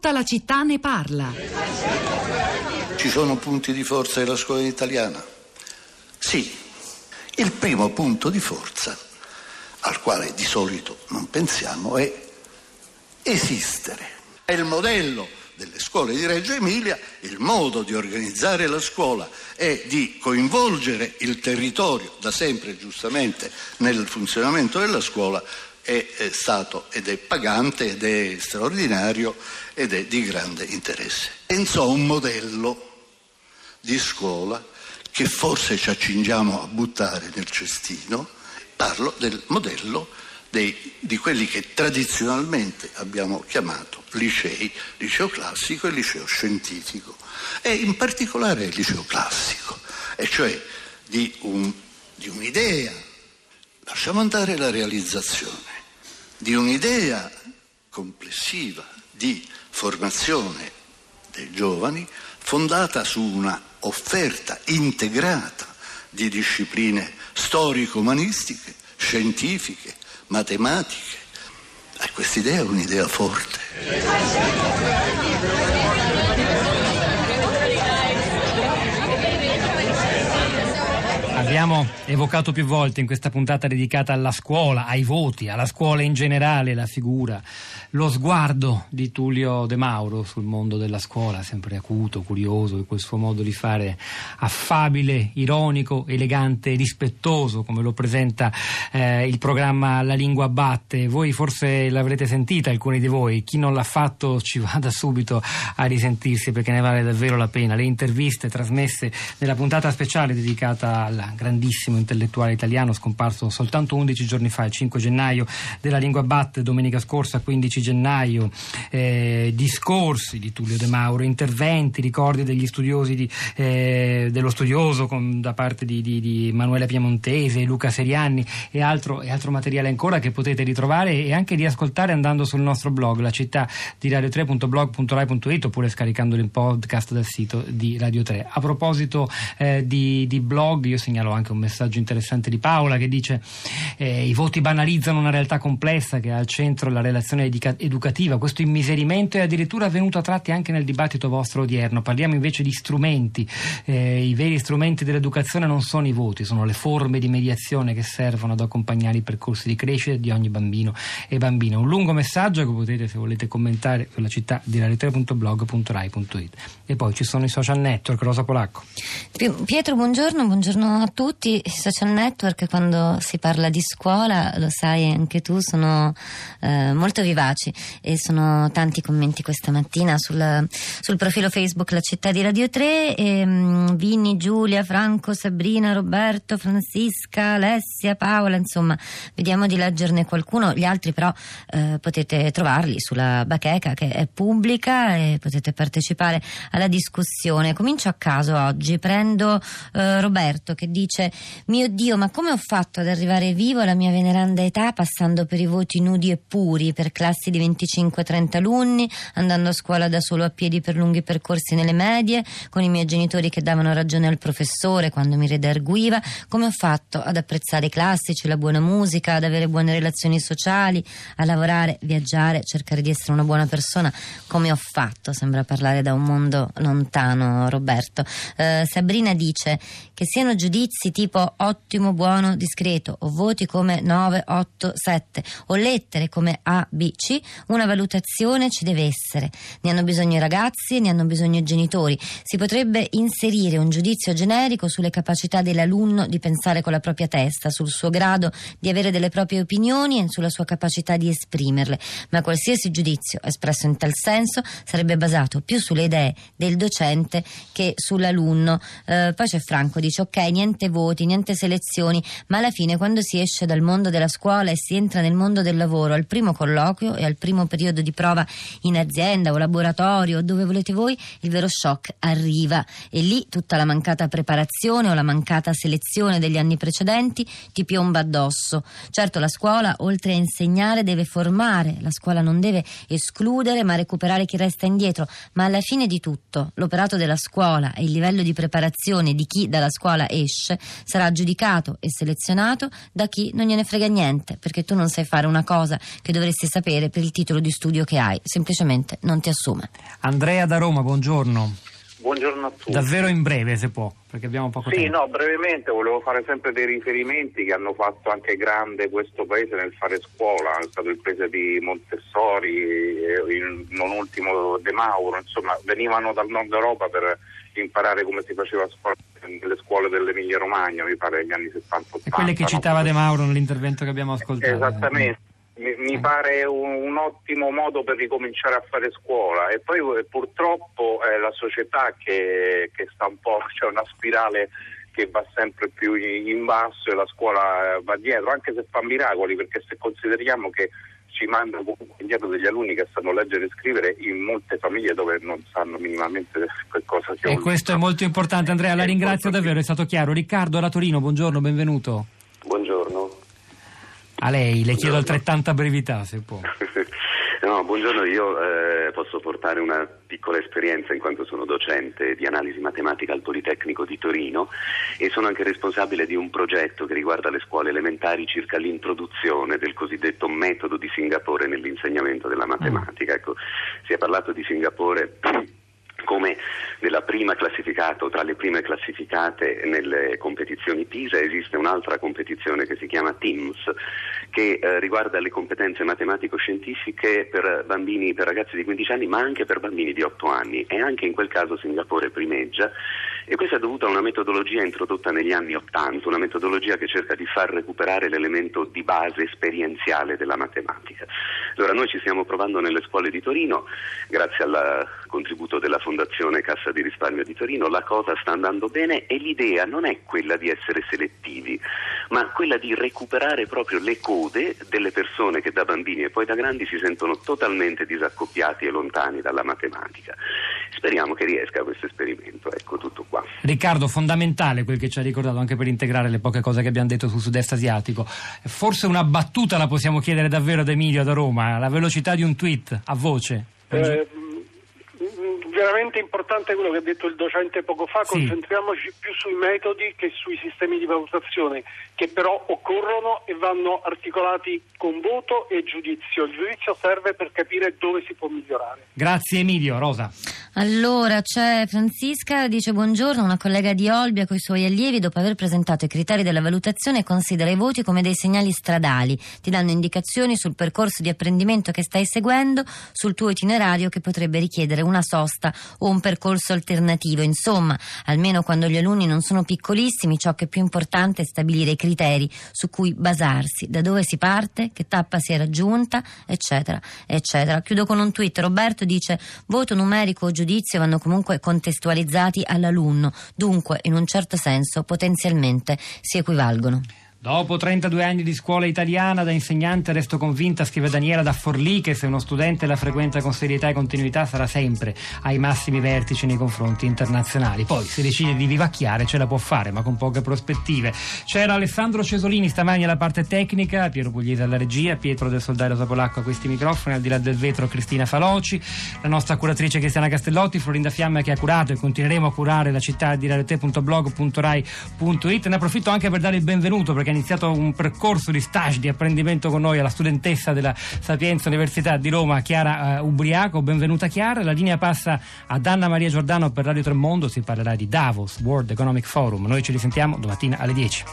Tutta la città ne parla. Ci sono punti di forza della scuola italiana? Sì. Il primo punto di forza, al quale di solito non pensiamo, è esistere. È il modello delle scuole di Reggio Emilia, il modo di organizzare la scuola è di coinvolgere il territorio, da sempre giustamente nel funzionamento della scuola, è, stato ed è pagante ed è straordinario ed è di grande interesse. Pensò a un modello di scuola che forse ci accingiamo a buttare nel cestino, parlo del modello dei, di quelli che tradizionalmente abbiamo chiamato licei, liceo classico e liceo scientifico, e in particolare il liceo classico, e cioè di, un, di un'idea, lasciamo andare la realizzazione, di un'idea complessiva di formazione dei giovani fondata su una offerta integrata di discipline storico-umanistiche, scientifiche, matematiche. E quest'idea è un'idea forte. Abbiamo evocato più volte in questa puntata dedicata alla scuola, ai voti, alla scuola in generale, la figura, lo sguardo di Tullio De Mauro sul mondo della scuola, sempre acuto, curioso, quel suo modo di fare affabile, ironico, elegante, rispettoso, come lo presenta eh, il programma La Lingua Batte. Voi forse l'avrete sentita, alcuni di voi, chi non l'ha fatto ci vada subito a risentirsi perché ne vale davvero la pena. Le interviste trasmesse nella puntata speciale dedicata alla grandissimo intellettuale italiano scomparso soltanto 11 giorni fa, il 5 gennaio della Lingua Batte, domenica scorsa 15 gennaio, eh, discorsi di Tullio De Mauro, interventi, ricordi degli studiosi di, eh, dello studioso con, da parte di, di, di, Emanuele Piemontese, Luca Serianni e altro, e altro materiale ancora che potete ritrovare e anche riascoltare andando sul nostro blog, la città di radio3.blog.rai.it oppure scaricandolo in podcast dal sito di Radio 3. A proposito eh, di blog, io segnalo segnalo anche un messaggio interessante di Paola che dice eh, i voti banalizzano una realtà complessa che ha al centro la relazione edica- educativa. Questo immiserimento è addirittura avvenuto a tratti anche nel dibattito vostro odierno. Parliamo invece di strumenti. Eh, I veri strumenti dell'educazione non sono i voti, sono le forme di mediazione che servono ad accompagnare i percorsi di crescita di ogni bambino e bambina. Un lungo messaggio che potete, se volete, commentare sulla città di radio3.blog.rai.it. E poi ci sono i social network. Rosa Polacco. Pietro, buongiorno, buongiorno a. I social network, quando si parla di scuola, lo sai anche tu, sono eh, molto vivaci e sono tanti commenti questa mattina sul, sul profilo Facebook La Città di Radio 3. E, um, Vini, Giulia, Franco, Sabrina, Roberto, Francisca, Alessia, Paola, insomma, vediamo di leggerne qualcuno. Gli altri, però, eh, potete trovarli sulla bacheca che è pubblica e potete partecipare alla discussione. Comincio a caso oggi, prendo eh, Roberto che dice mio Dio ma come ho fatto ad arrivare vivo alla mia veneranda età passando per i voti nudi e puri per classi di 25-30 alunni andando a scuola da solo a piedi per lunghi percorsi nelle medie con i miei genitori che davano ragione al professore quando mi redarguiva come ho fatto ad apprezzare i classici la buona musica ad avere buone relazioni sociali a lavorare viaggiare cercare di essere una buona persona? Come ho fatto? Sembra parlare da un mondo lontano Roberto. Eh, Sabrina dice che siano giudizi giudizi tipo ottimo, buono, discreto o voti come 9, 8, 7 o lettere come A, B, C, una valutazione ci deve essere. Ne hanno bisogno i ragazzi e ne hanno bisogno i genitori. Si potrebbe inserire un giudizio generico sulle capacità dell'alunno di pensare con la propria testa, sul suo grado di avere delle proprie opinioni e sulla sua capacità di esprimerle, ma qualsiasi giudizio espresso in tal senso sarebbe basato più sulle idee del docente che sull'alunno. Eh, poi c'è Franco, dice ok, niente niente voti, niente selezioni, ma alla fine quando si esce dal mondo della scuola e si entra nel mondo del lavoro, al primo colloquio e al primo periodo di prova in azienda o laboratorio, dove volete voi, il vero shock arriva. E lì tutta la mancata preparazione o la mancata selezione degli anni precedenti ti piomba addosso. Certo la scuola, oltre a insegnare, deve formare, la scuola non deve escludere ma recuperare chi resta indietro, ma alla fine di tutto l'operato della scuola e il livello di preparazione di chi dalla scuola esce sarà giudicato e selezionato da chi non gliene frega niente, perché tu non sai fare una cosa che dovresti sapere per il titolo di studio che hai, semplicemente non ti assume. Andrea da Roma, buongiorno. Buongiorno a tutti. Davvero in breve, se può, perché abbiamo poco sì, tempo. no, brevemente volevo fare sempre dei riferimenti che hanno fatto anche grande questo paese nel fare scuola, è stato il paese di Montessori, il, non ultimo De Mauro, insomma, venivano dal nord Europa per imparare come si faceva a scuola nelle scuole dell'Emilia Romagna, mi pare negli anni 70-80. E quelle che citava no? De Mauro nell'intervento che abbiamo ascoltato. Esattamente. Mi, mi pare un, un, ottimo modo per ricominciare a fare scuola e poi eh, purtroppo è la società che, che sta un po', c'è una spirale che va sempre più in basso e la scuola eh, va dietro, anche se fa miracoli, perché se consideriamo che ci mandano comunque indietro degli alunni che sanno leggere e scrivere in molte famiglie dove non sanno minimamente che cosa sia E un questo è molto importante, Andrea, la È ringrazio davvero, è stato chiaro. Riccardo da Torino, buongiorno, benvenuto. Buongiorno. A lei, le chiedo Buongiorno. altrettanta brevità, se può. No, buongiorno, io eh, posso portare una piccola esperienza in quanto sono docente di analisi matematica al Politecnico di Torino e sono anche responsabile di un progetto che riguarda le scuole elementari circa l'introduzione del cosiddetto metodo di Singapore nell'insegnamento della matematica. Ecco, si è parlato di Singapore come nella prima classificata o tra le prime classificate nelle competizioni PISA esiste un'altra competizione che si chiama TIMS che eh, riguarda le competenze matematico-scientifiche per bambini, per ragazzi di 15 anni ma anche per bambini di 8 anni. E anche in quel caso Singapore primeggia e questo è dovuto a una metodologia introdotta negli anni 80, una metodologia che cerca di far recuperare l'elemento di base esperienziale della matematica. Allora noi ci stiamo provando nelle scuole di Torino, grazie al contributo della Fondazione Cassa di Risparmio di Torino, la cosa sta andando bene e l'idea non è quella di essere selettivi, ma quella di recuperare proprio le code delle persone che da bambini e poi da grandi si sentono totalmente disaccoppiati e lontani dalla matematica. Speriamo che riesca questo esperimento, ecco tutto qua. Riccardo, fondamentale quel che ci ha ricordato anche per integrare le poche cose che abbiamo detto sul sud-est asiatico. Forse una battuta la possiamo chiedere davvero ad Emilio da Roma, la velocità di un tweet a voce. Eh, veramente importante quello che ha detto il docente poco fa, Sì. concentriamoci più sui metodi che sui sistemi di valutazione, che però occorrono e vanno articolati con voto e giudizio. Il giudizio serve per capire dove si può migliorare. Grazie Emilio, Rosa. Allora c'è Francisca, dice buongiorno, una collega di Olbia con i suoi allievi dopo aver presentato i criteri della valutazione considera i voti come dei segnali stradali, ti danno indicazioni sul percorso di apprendimento che stai seguendo, sul tuo itinerario che potrebbe richiedere una sosta o un percorso alternativo, insomma, almeno quando gli alunni non sono piccolissimi ciò che è più importante è stabilire i criteri su cui basarsi, da dove si parte, che tappa si è raggiunta, eccetera, eccetera. Chiudo con un tweet, Roberto dice voto numerico o giudizio vanno comunque contestualizzati all'alunno, dunque in un certo senso potenzialmente si equivalgono. Dopo 32 anni di scuola italiana da insegnante resto convinta, scrive Daniela da Forlì, che se uno studente la frequenta con serietà e continuità sarà sempre ai massimi vertici nei confronti internazionali. Poi se decide di vivacchiare ce la può fare, ma con poche prospettive. C'era Alessandro Cesolini stamani alla parte tecnica, Piero Pugliese alla regia, Pietro del Soldario Sapolacco a questi microfoni, al di là del vetro Cristina Faloci, la nostra curatrice Cristiana Castellotti, Florinda Fiamma che ha curato e continueremo a curare la città di radiote.blog.rai.it. Ne approfitto anche per dare il benvenuto perché iniziato un percorso di stage di apprendimento con noi alla studentessa della Sapienza Università di Roma, Chiara eh, Ubriaco. Benvenuta Chiara. La linea passa ad Anna Maria Giordano per Radio Tremondo. Si parlerà di Davos, World Economic Forum. Noi ci risentiamo domattina alle 10.